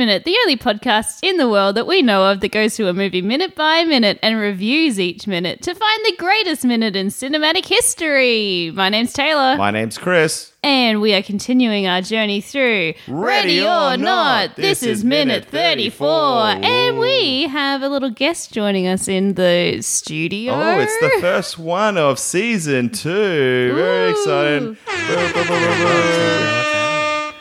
to the Minute, the only podcast in the world that we know of that goes through a movie minute by minute and reviews each minute to find the greatest minute in cinematic history. My name's Taylor, My name's Chris. and we are continuing our journey through Ready or Not. This is minute 34, and we have a little guest joining us in the studio. Oh, it's the first one of season two. Very exciting.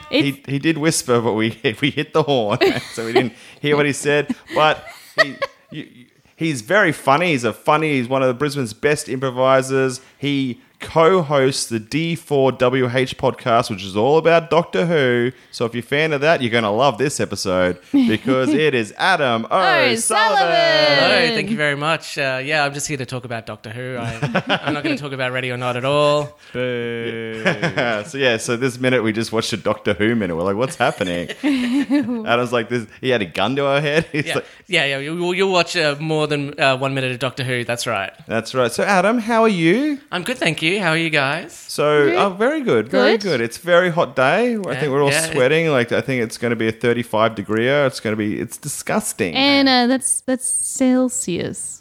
He, he did whisper, but we we hit the horn, so we didn't hear what he said. But he, you, he's very funny. He's a funny. He's one of the Brisbane's best improvisers. He co-hosts the D4WH podcast, which is all about Doctor Who. So if you're a fan of that, you're going to love this episode because it is Adam O'Sullivan. Sullivan. Hello, thank you very much. Uh, yeah, I'm just here to talk about Doctor Who. I, I'm not going to talk about Ready or Not at all. so yeah, so this minute we just watched a Doctor Who minute. We're like, what's happening? Adam's like, this. He had a gun to our head. He's Yeah, like, yeah, yeah. You'll, you'll watch uh, more than uh, one minute of Doctor Who. That's right. that's right. So Adam, how are you? I'm good, thank you. How are you guys? So Good. oh, very good, very Good. good. It's a very hot day. I think we're all yeah. sweating. Like I think it's going to be a 35 degree. It's going to be. It's disgusting. and uh, that's that's Celsius.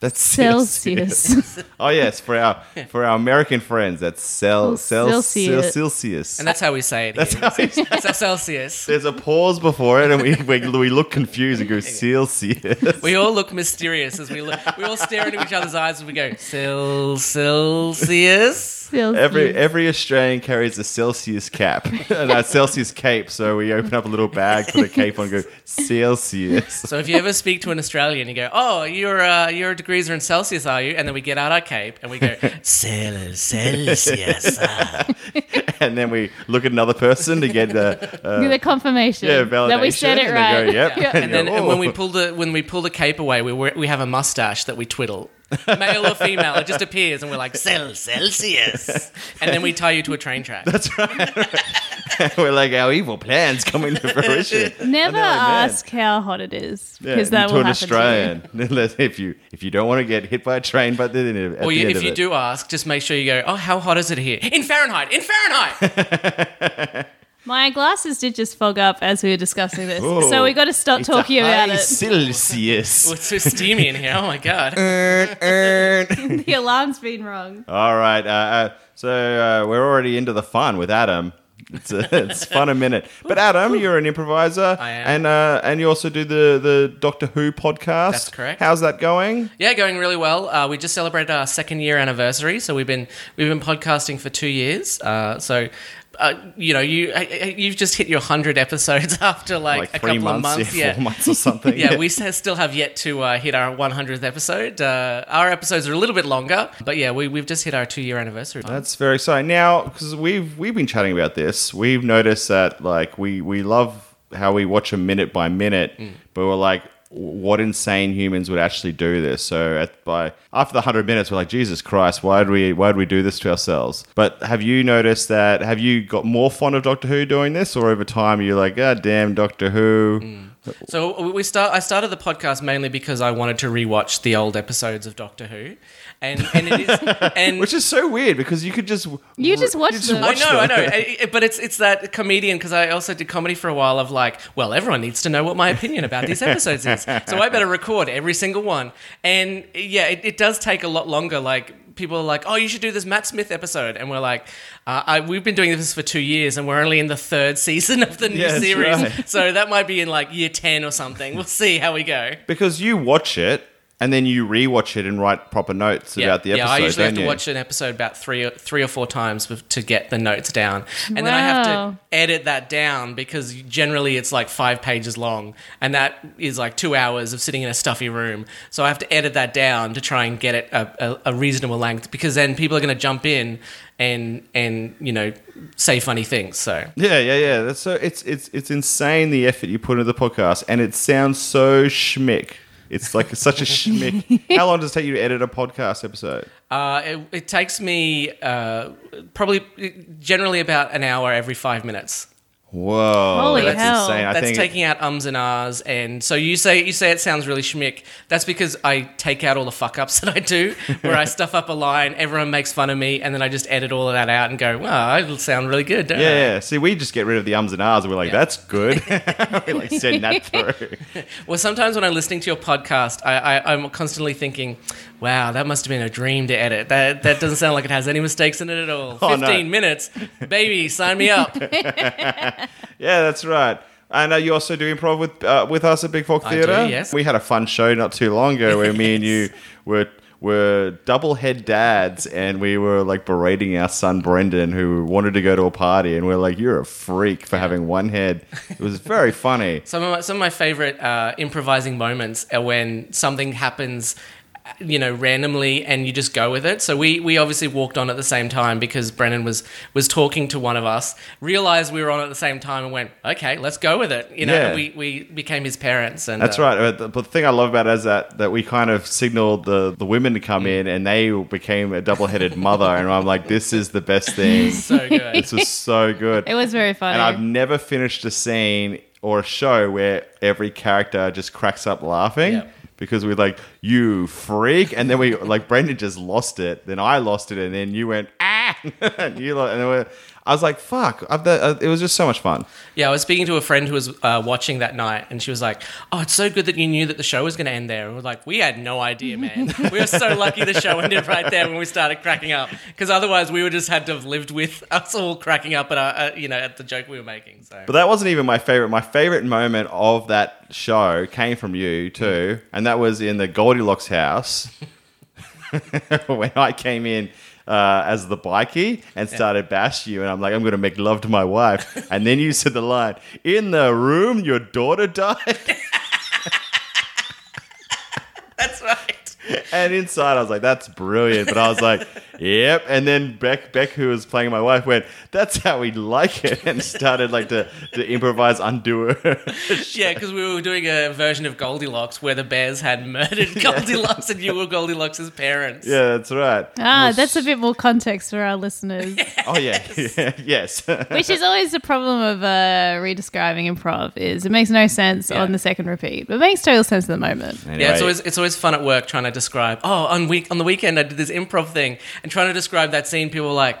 That's Celsius. oh yes, for our for our American friends, that's cel, Oh, cel, Celsius. Celsius. And that's how we say it. That's here. how we say It's Celsius. There's a pause before it, and we we, we look confused and go Celsius. We all look mysterious as we look. We all stare into each other's eyes and we go Cel Celsius. Celsius. Every every Australian carries a Celsius cap and a Celsius cape. So we open up a little bag, put a cape on, and go Celsius. So if you ever speak to an Australian, you go, "Oh, your uh, your degrees are in Celsius, are you?" And then we get out our cape and we go, "Cel Celsius." ah." And then we look at another person to get the uh, the confirmation yeah validation. that we said it right. They go, yep. Yeah. And then and when we pull the when we pull the cape away, we we have a mustache that we twiddle, male or female. It just appears, and we're like Cel Celsius. And then we tie you to a train track. That's right. we're like our evil plans coming to fruition. Never And like, ask how hot it is Yeah, because that to will an happen Australian. if you if you don't want to get hit by a train, but then at Or the you, end if of you it. do ask, just make sure you go, "Oh, how hot is it here?" In Fahrenheit. In Fahrenheit. To you. My glasses did just fog up as we were discussing this, Oh, so we got to stop It's a talking about high it. Celsius. Oh, it's so steamy in here. Oh my god. the alarm's been wrong. All right. Uh, uh, so uh, we're already into the fun with Adam. It's, uh, it's fun a minute. But Adam, you're an improviser, I am. and uh, and you also do the the Doctor Who podcast. That's correct. How's that going? Yeah, going really well. Uh, we just celebrated our second year anniversary, so we've been we've been podcasting for two years. Uh, so. Uh, you know, you uh, you've just hit your hundred episodes after like, Like a couple months, of months, yeah, four months or something. yeah, we still have yet to uh, hit our 100th episode. Uh, our episodes are a little bit longer, but yeah, we, we've just hit our two year anniversary. That's very exciting. Now, because we've we've been chatting about this, we've noticed that like we we love how we watch a minute by minute, Mm. but we're like, what insane humans would actually do this? So at by after the hundred minutes, we're like, Jesus Christ, why do we why do we do this to ourselves? But have you noticed that? Have you got more fond of Doctor Who doing this, or over time you're like, God damn Doctor Who? Mm. So we start. I started the podcast mainly because I wanted to rewatch the old episodes of Doctor Who, and and it is and Which is so weird because you could just You just watch them. I watch know, I them. know, I- I- but it's it's that comedian because I also did comedy for a while of like, well, everyone needs to know what my opinion about these episodes is, so I better record every single one. And yeah, it, it does take a lot longer. Like people are like, oh, you should do this Matt Smith episode, and we're like, uh, I, we've been doing this for two years, and we're only in the third season of the new Yeah, series, right. so that might be in like year ten or something. We'll see how we go. because you watch it and then you rewatch it and write proper notes about the episode. Yeah, I usually have don't to you? watch an episode about three or, three or four times to get the notes down, and then I have to edit that down because generally it's like five pages long, and that is like two hours of sitting in a stuffy room. So I have to edit that down to try and get it a, a, a reasonable length because then people are going to jump in and and you know say funny things. So Yeah, yeah, yeah. That's so it's it's it's insane the effort you put into the podcast, and it sounds so schmick. It's like such a schmick. How long does it take you to edit a podcast episode? uh, it, it takes me uh, probably generally about an hour every five minutes. Whoa, Holy that's hell. insane. I That's think taking out ums and ahs, and so you say you say it sounds really schmick. That's because I take out all the fuck ups that I do, where I stuff up a line, everyone makes fun of me, and then I just edit all of that out and go, "Wow, I will sound really good, don't yeah, I?" yeah. See, we just get rid of the ums and ahs, and we're like, Yeah. "That's good." we like send that through. Well, sometimes when I'm listening to your podcast, I, I, I'm constantly thinking, "Wow, that must have been a dream to edit. That that doesn't sound like it has any mistakes in it at all. Oh, no. Fifteen minutes, baby, sign me up." Yeah, that's right. And uh, you also do improv with uh, with us at Big Fork do, Theatre. yes. we had a fun show not too long ago where me and you were were double head dads, and we were like berating our son Brendan, who wanted to go to a party, and we're like, "You're a freak for having one head." It was very funny. Some of my, some of my favorite uh, improvising moments are when something happens, you know, randomly, and you just go with it. So we we obviously walked on at the same time because Brennan was was talking to one of us, realized we were on at the same time, and went, "Okay, let's go with it." You know, Yeah. we we became his parents, and That's uh, right. But the, but the thing I love about it is that, that we kind of signaled the, the women to come in and they became a double headed mother. And I'm like, this is the best thing. So good. This was so good. It was very funny. And I've never finished a scene or a show where every character just cracks up laughing. Yep. Because we're like, you freak. And then we, like, Brendan just lost it. Then I lost it. And then you went, ah. and you, lo- and then we're, I was like, fuck. I've, uh, it was just so much fun. Yeah, I was speaking to a friend who was uh, watching that night, and she was like, "Oh, it's so good that you knew that the show was going to end there." And we're like, "We had no idea, man. we were so lucky the show ended right there when we started cracking up, because otherwise we would just had to have lived with us all cracking up at our, uh, you know, at the joke we were making." So But that wasn't even my favorite. My favorite moment of that show came from you too, and that was in the Goldilocks house when I came in uh, as the bikie and started bash you, and I'm like, I'm going to make love to my wife, and then you said the line, "In the room, your daughter died," that's right. and inside I was like, "That's brilliant," but I was like, "Yep," and then Beck, Beck, who was playing my wife, went, "That's how we like it," and started like to to improvise, undo her. Yeah, because we were doing a version of Goldilocks where the bears had murdered Goldilocks, and you were Goldilocks' parents. yeah, that's right. ah, that's a bit more context for our listeners. Oh yeah, yes. Which is always the problem of uh, redescribing improv is it makes no sense Yeah. on the second repeat, but it makes total sense at the moment. Yeah, it's always it's always fun at work trying to describe. Oh, on week on the weekend I did this improv thing and trying to describe that scene. People were like,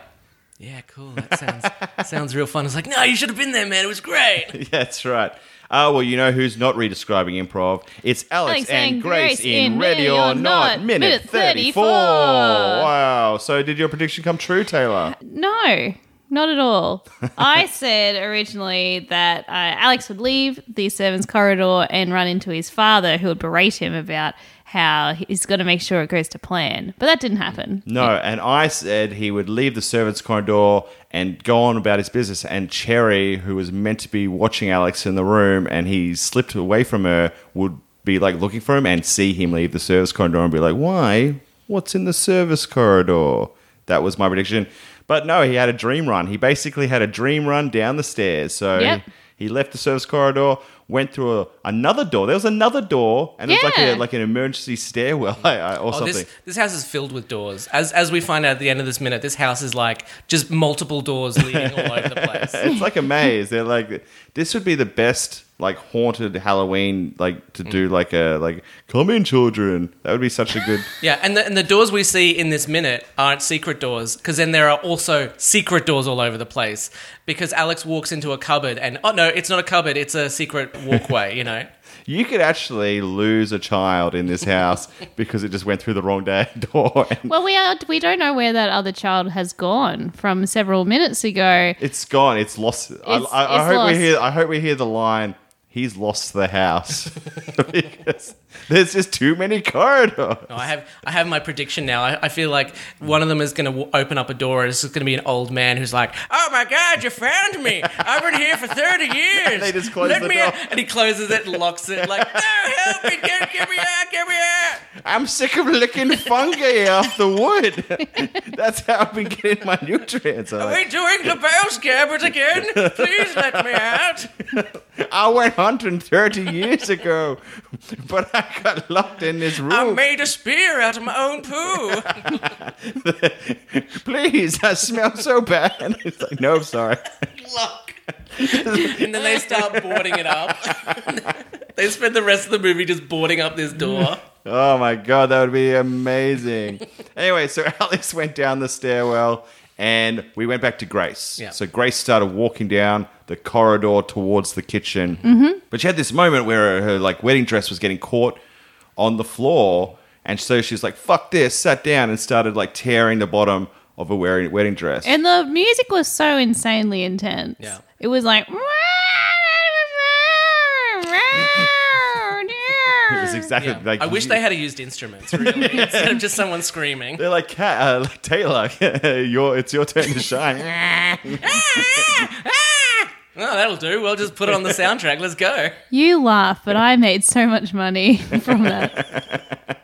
"Yeah, cool. That sounds sounds real fun." I was like, "No, you should have been there, man. It was great." yeah, that's right. Uh, well, you know who's not redescribing improv? It's Alex, Alex and and Grace, Grace in in Ready or Not, minute, minute 34. 34. Wow. So, did your prediction come true, Taylor? No, not at all. I said originally that uh, Alex would leave the servants' corridor and run into his father, who would berate him about how he's got to make sure it goes to plan. But that didn't happen. No, and I said he would leave the servants' corridor and go on about his business. And Cherry, who was meant to be watching Alex in the room, and he slipped away from her, would be like looking for him and see him leave the service corridor and be like, "Why? What's in the service corridor?" That was my prediction. But no, he had a dream run. He basically had a dream run down the stairs. So Yep. he left the service corridor, went through a, another door. There was another door, and it was like Yeah. a, like an emergency stairwell I- I- or Oh, something. this this house is filled with doors. As as we find out at the end of this minute, this house is like just multiple doors leading all over the place. it's like a maze. They're like, this would be the best like haunted Halloween like to do mm. like a like come in children. That would be such a good. Yeah, and the, and the doors we see in this minute aren't secret doors because then there are also secret doors all over the place because Alex walks into a cupboard and oh no, it's not a cupboard, it's a secret walkway, you know. You could actually lose a child in this house because it just went through the wrong day door. And Well, we are we don't know where that other child has gone from several minutes ago. it's gone. It's lost. I, It's- I, I it's hope lost. we hear. I hope we hear the line. He's lost the house because there's just too many corridors. No, I have I have my prediction now. I, I feel like one of them is going to w- open up a door and it's going to be an old man who's like, "Oh my god, you found me! I've been here for thirty years. They just close Let the me door. out." And he closes it and locks it. Like, no, help me! Get, get me out! Get me out! I'm sick of licking fungi off the wood. That's how I've been getting my nutrients. I'm Are like, we doing the bell scabbard again? Please let me out. I went hunting 30 years ago, but I got locked in this room. I made a spear out of my own poo. Please, I smell so bad. It's like, no, sorry. Lock. and then they start boarding it up. they spend the rest of the movie just boarding up this door. Oh my god, that would be amazing. anyway, so Alex went down the stairwell and we went back to Grace. Yeah. So Grace started walking down the corridor towards the kitchen. Mm-hmm. But she had this moment where her like wedding dress was getting caught on the floor and so she was like, fuck this, sat down and started like tearing the bottom of her wearing wedding dress. And the music was so insanely intense. Yeah. It was like. it was exactly Yeah. like I wish they had used instruments, really, instead of just someone screaming. They're like, Cat, uh, like, Taylor, your, it's your turn to shine. Oh, that'll do. We'll just put it on the soundtrack. Let's go. You laugh, but I made so much money from that.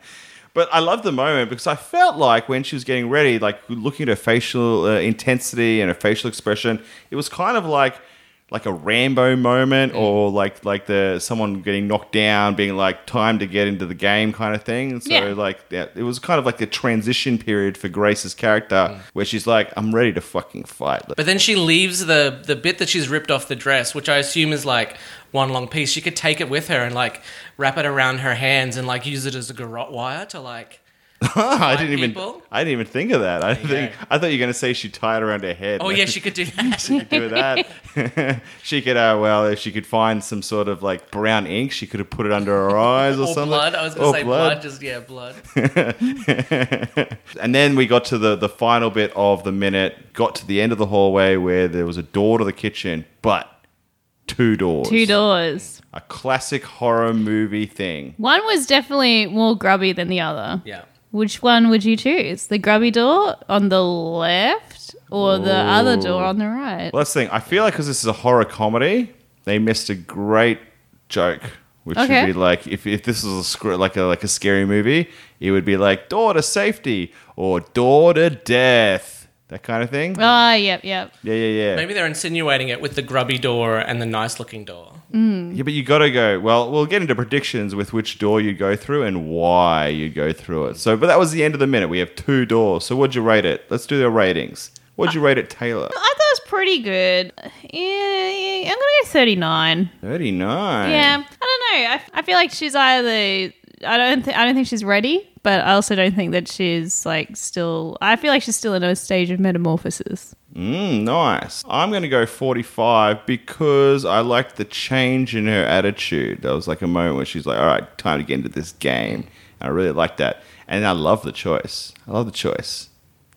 But I love the moment because I felt like when she was getting ready, like looking at her facial uh, intensity and her facial expression, it was kind of like like a Rambo moment mm. or like like the someone getting knocked down, being like time to get into the game kind of thing. So Yeah. like yeah, it was kind of like a transition period for Grace's character mm. where she's like, I'm ready to fucking fight. But then she leaves the the bit that she's ripped off the dress, which I assume is like one long piece. She could take it with her and like wrap it around her hands and like use it as a garrote wire to like. I didn't even people? I didn't even think of that. I you think. I thought you were going to say she tied around her head. Oh yeah, she could do that. she could do that. she could, uh, well, if she could find some sort of like brown ink, she could have put it under her eyes or, or something. blood. I was gonna Or say blood. Just yeah, blood. and then we got to the the final bit of the minute. Got to the end of the hallway where there was a door to the kitchen, but two doors. Two doors. A classic horror movie thing. One was definitely more grubby than the other. Yeah. Which one would you choose? The grubby door on the left or the other door on the right? Well, that's the thing. I feel like because this is a horror comedy, they missed a great joke, which Okay. would be like if, if this was a scr- like a like a scary movie, it would be like door to safety or door to death, that kind of thing. Ah, yep, yep. Yeah, yeah, yeah. Maybe they're insinuating it with the grubby door and the nice looking door. Yeah, but you got to go. Well, we'll get into predictions with which door you go through and why you go through it. So, but that was the end of the minute. We have two doors. So, what'd you rate it? Let's do the ratings. What'd you rate it, Taylor? I thought it was pretty good. Yeah, yeah, I'm gonna go 39. Thirty-nine. Yeah, I don't know. I, I feel like she's either I don't th- I don't think she's ready, but I also don't think that she's like still. I feel like she's still in a stage of metamorphosis. Mm, nice. I'm going to go 45 because I liked the change in her attitude. There was like a moment where she's like, all right, time to get into this game. And I really like that. And I love the choice. I love the choice.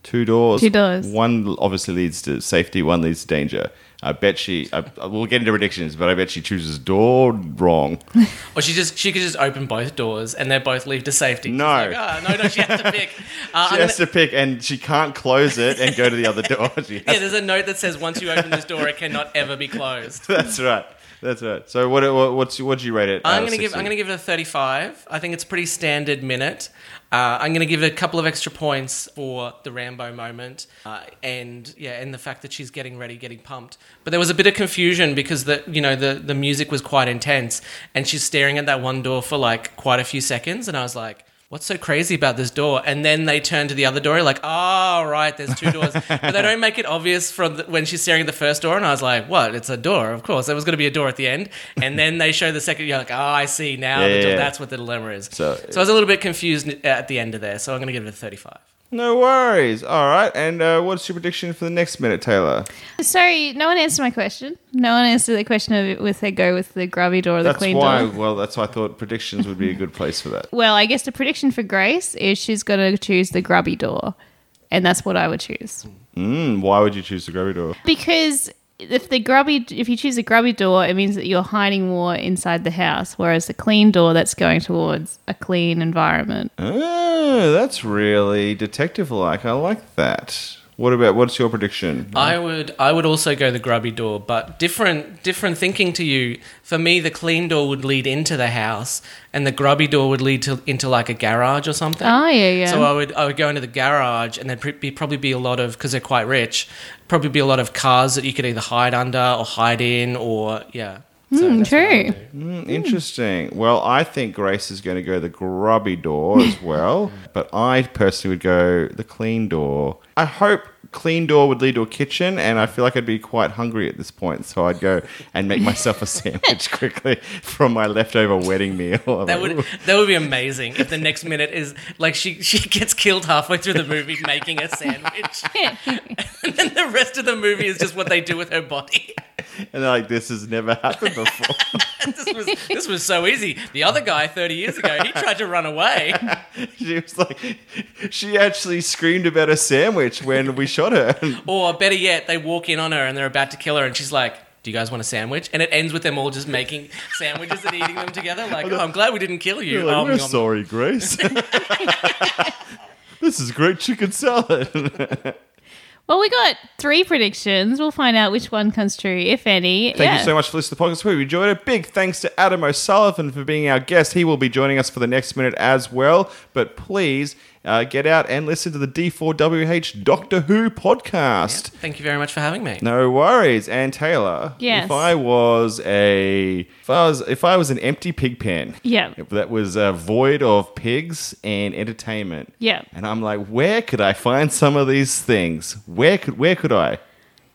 Two doors. Two doors. One obviously leads to safety, one leads to danger. I bet she, I, we'll get into predictions, but I bet she chooses door wrong. Or she just she could just open both doors and they both lead to safety. No. like, "Ah, no, no, she has to pick. Uh, She I'm has gonna- to pick, and she can't close it and go to the other door. Yeah, there's a note that says once you open this door, it cannot ever be closed. That's right. That's right. So what? what what's what'd you rate it? I'm gonna give I'm gonna give it a 35. I think it's pretty standard minute. Uh, I'm gonna give it a couple of extra points for the Rambo moment, uh, and yeah, and the fact that she's getting ready, getting pumped. But there was a bit of confusion because the you know the the music was quite intense, and she's staring at that one door for like quite a few seconds, and I was like. What's so crazy about this door? And then they turn to the other door, like, oh, right, there's two doors. but they don't make it obvious from the, when she's staring at the first door. And I was like, what? It's a door, of course. There was going to be a door at the end. And then they show the second. You're like, oh, I see now. Yeah, the door, yeah. That's what the dilemma is. So- So, I was a little bit confused at the end of there. So I'm going to give it a 35. No worries. All right. And uh, what's your prediction for the next minute, Taylor? Sorry, no one answered my question. No one answered the question of if they go with the grubby door or the That's clean why. door. Well, that's why I thought predictions would be a good place for that. Well, I guess the prediction for Grace is she's going to choose the grubby door, and that's what I would choose. Mm, why would you choose the grubby door? Because if the grubby, if you choose a grubby door, it means that you're hiding more inside the house, whereas the clean door, that's going towards a clean environment. Oh, that's really detective-like. I like that. What about what's your prediction? I would I would also go the grubby door, but different different thinking to you. For me, the clean door would lead into the house, and the grubby door would lead to into like a garage or something. Oh yeah, yeah. So I would I would go into the garage, and there'd be, probably be a lot of because they're quite rich. Probably be a lot of cars that you could either hide under or hide in, or yeah. So Mm, that's what I would true. Mm, interesting. Well, I think Grace is going to go the grubby door as well, but I personally would go the clean door. I hope clean door would lead to a kitchen, and I feel like I'd be quite hungry at this point. So I'd go and make myself a sandwich quickly from my leftover wedding meal. I'm That like, would that would be amazing if the next minute is like she she gets killed halfway through the movie making a sandwich, and then the rest of the movie is just what they do with her body. and they're like, this has never happened before. This was this was so easy. The other guy thirty years ago, he tried to run away. she was like, she actually screamed about a sandwich when we shot her. Or better yet, they walk in on her and they're about to kill her, and she's like. Do you guys want a sandwich? And it ends with them all just making sandwiches and eating them together. Like, oh, I'm glad we didn't kill you. Like, Um, we're nom. sorry, Grace. this is great chicken salad. Well, we got three predictions. We'll find out which one comes true, if any. Thank Yeah. you so much for listening to the podcast. We enjoyed it. Big thanks to Adam O'Sullivan for being our guest. He will be joining us for the next minute as well. But please uh, get out and listen to the D4WH Doctor Who podcast. Thank you very much for having me. No worries. And Taylor, Yes. if I was a if I was if I was an empty pig pen, Yeah. that was uh, void of pigs and entertainment, Yeah. and I'm like, where could I find some of these things? Where could where could I?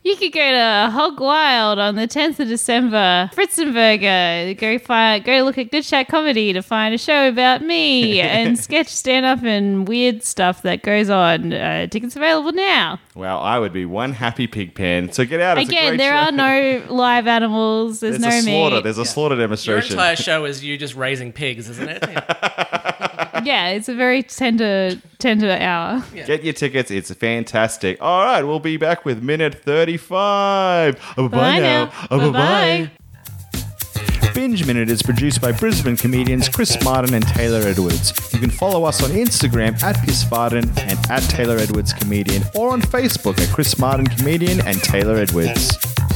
You could go to Hog Wild on the 10th of December. Fritzenberger. Go find, go look at Good Chat Comedy to find a show about me and sketch stand up and weird stuff that goes on. Uh, tickets available now. Well, I would be one happy pig pen. So get out. It's a Again, there show. are no live animals. There's, There's no a slaughter. meat. There's a slaughter demonstration. Your demonstration. entire show is you just raising pigs, isn't it? yeah, it's a very tender, tender hour. Get your tickets. It's fantastic. All right, we'll be back with minute 35. Bye Bye now. Bye-bye. Binge Minute is produced by Brisbane comedians Chris Martin and Taylor Edwards. You can follow us on Instagram at Piss Martin and at Taylor Edwards Comedian or on Facebook at Chris Martin Comedian and Taylor Edwards.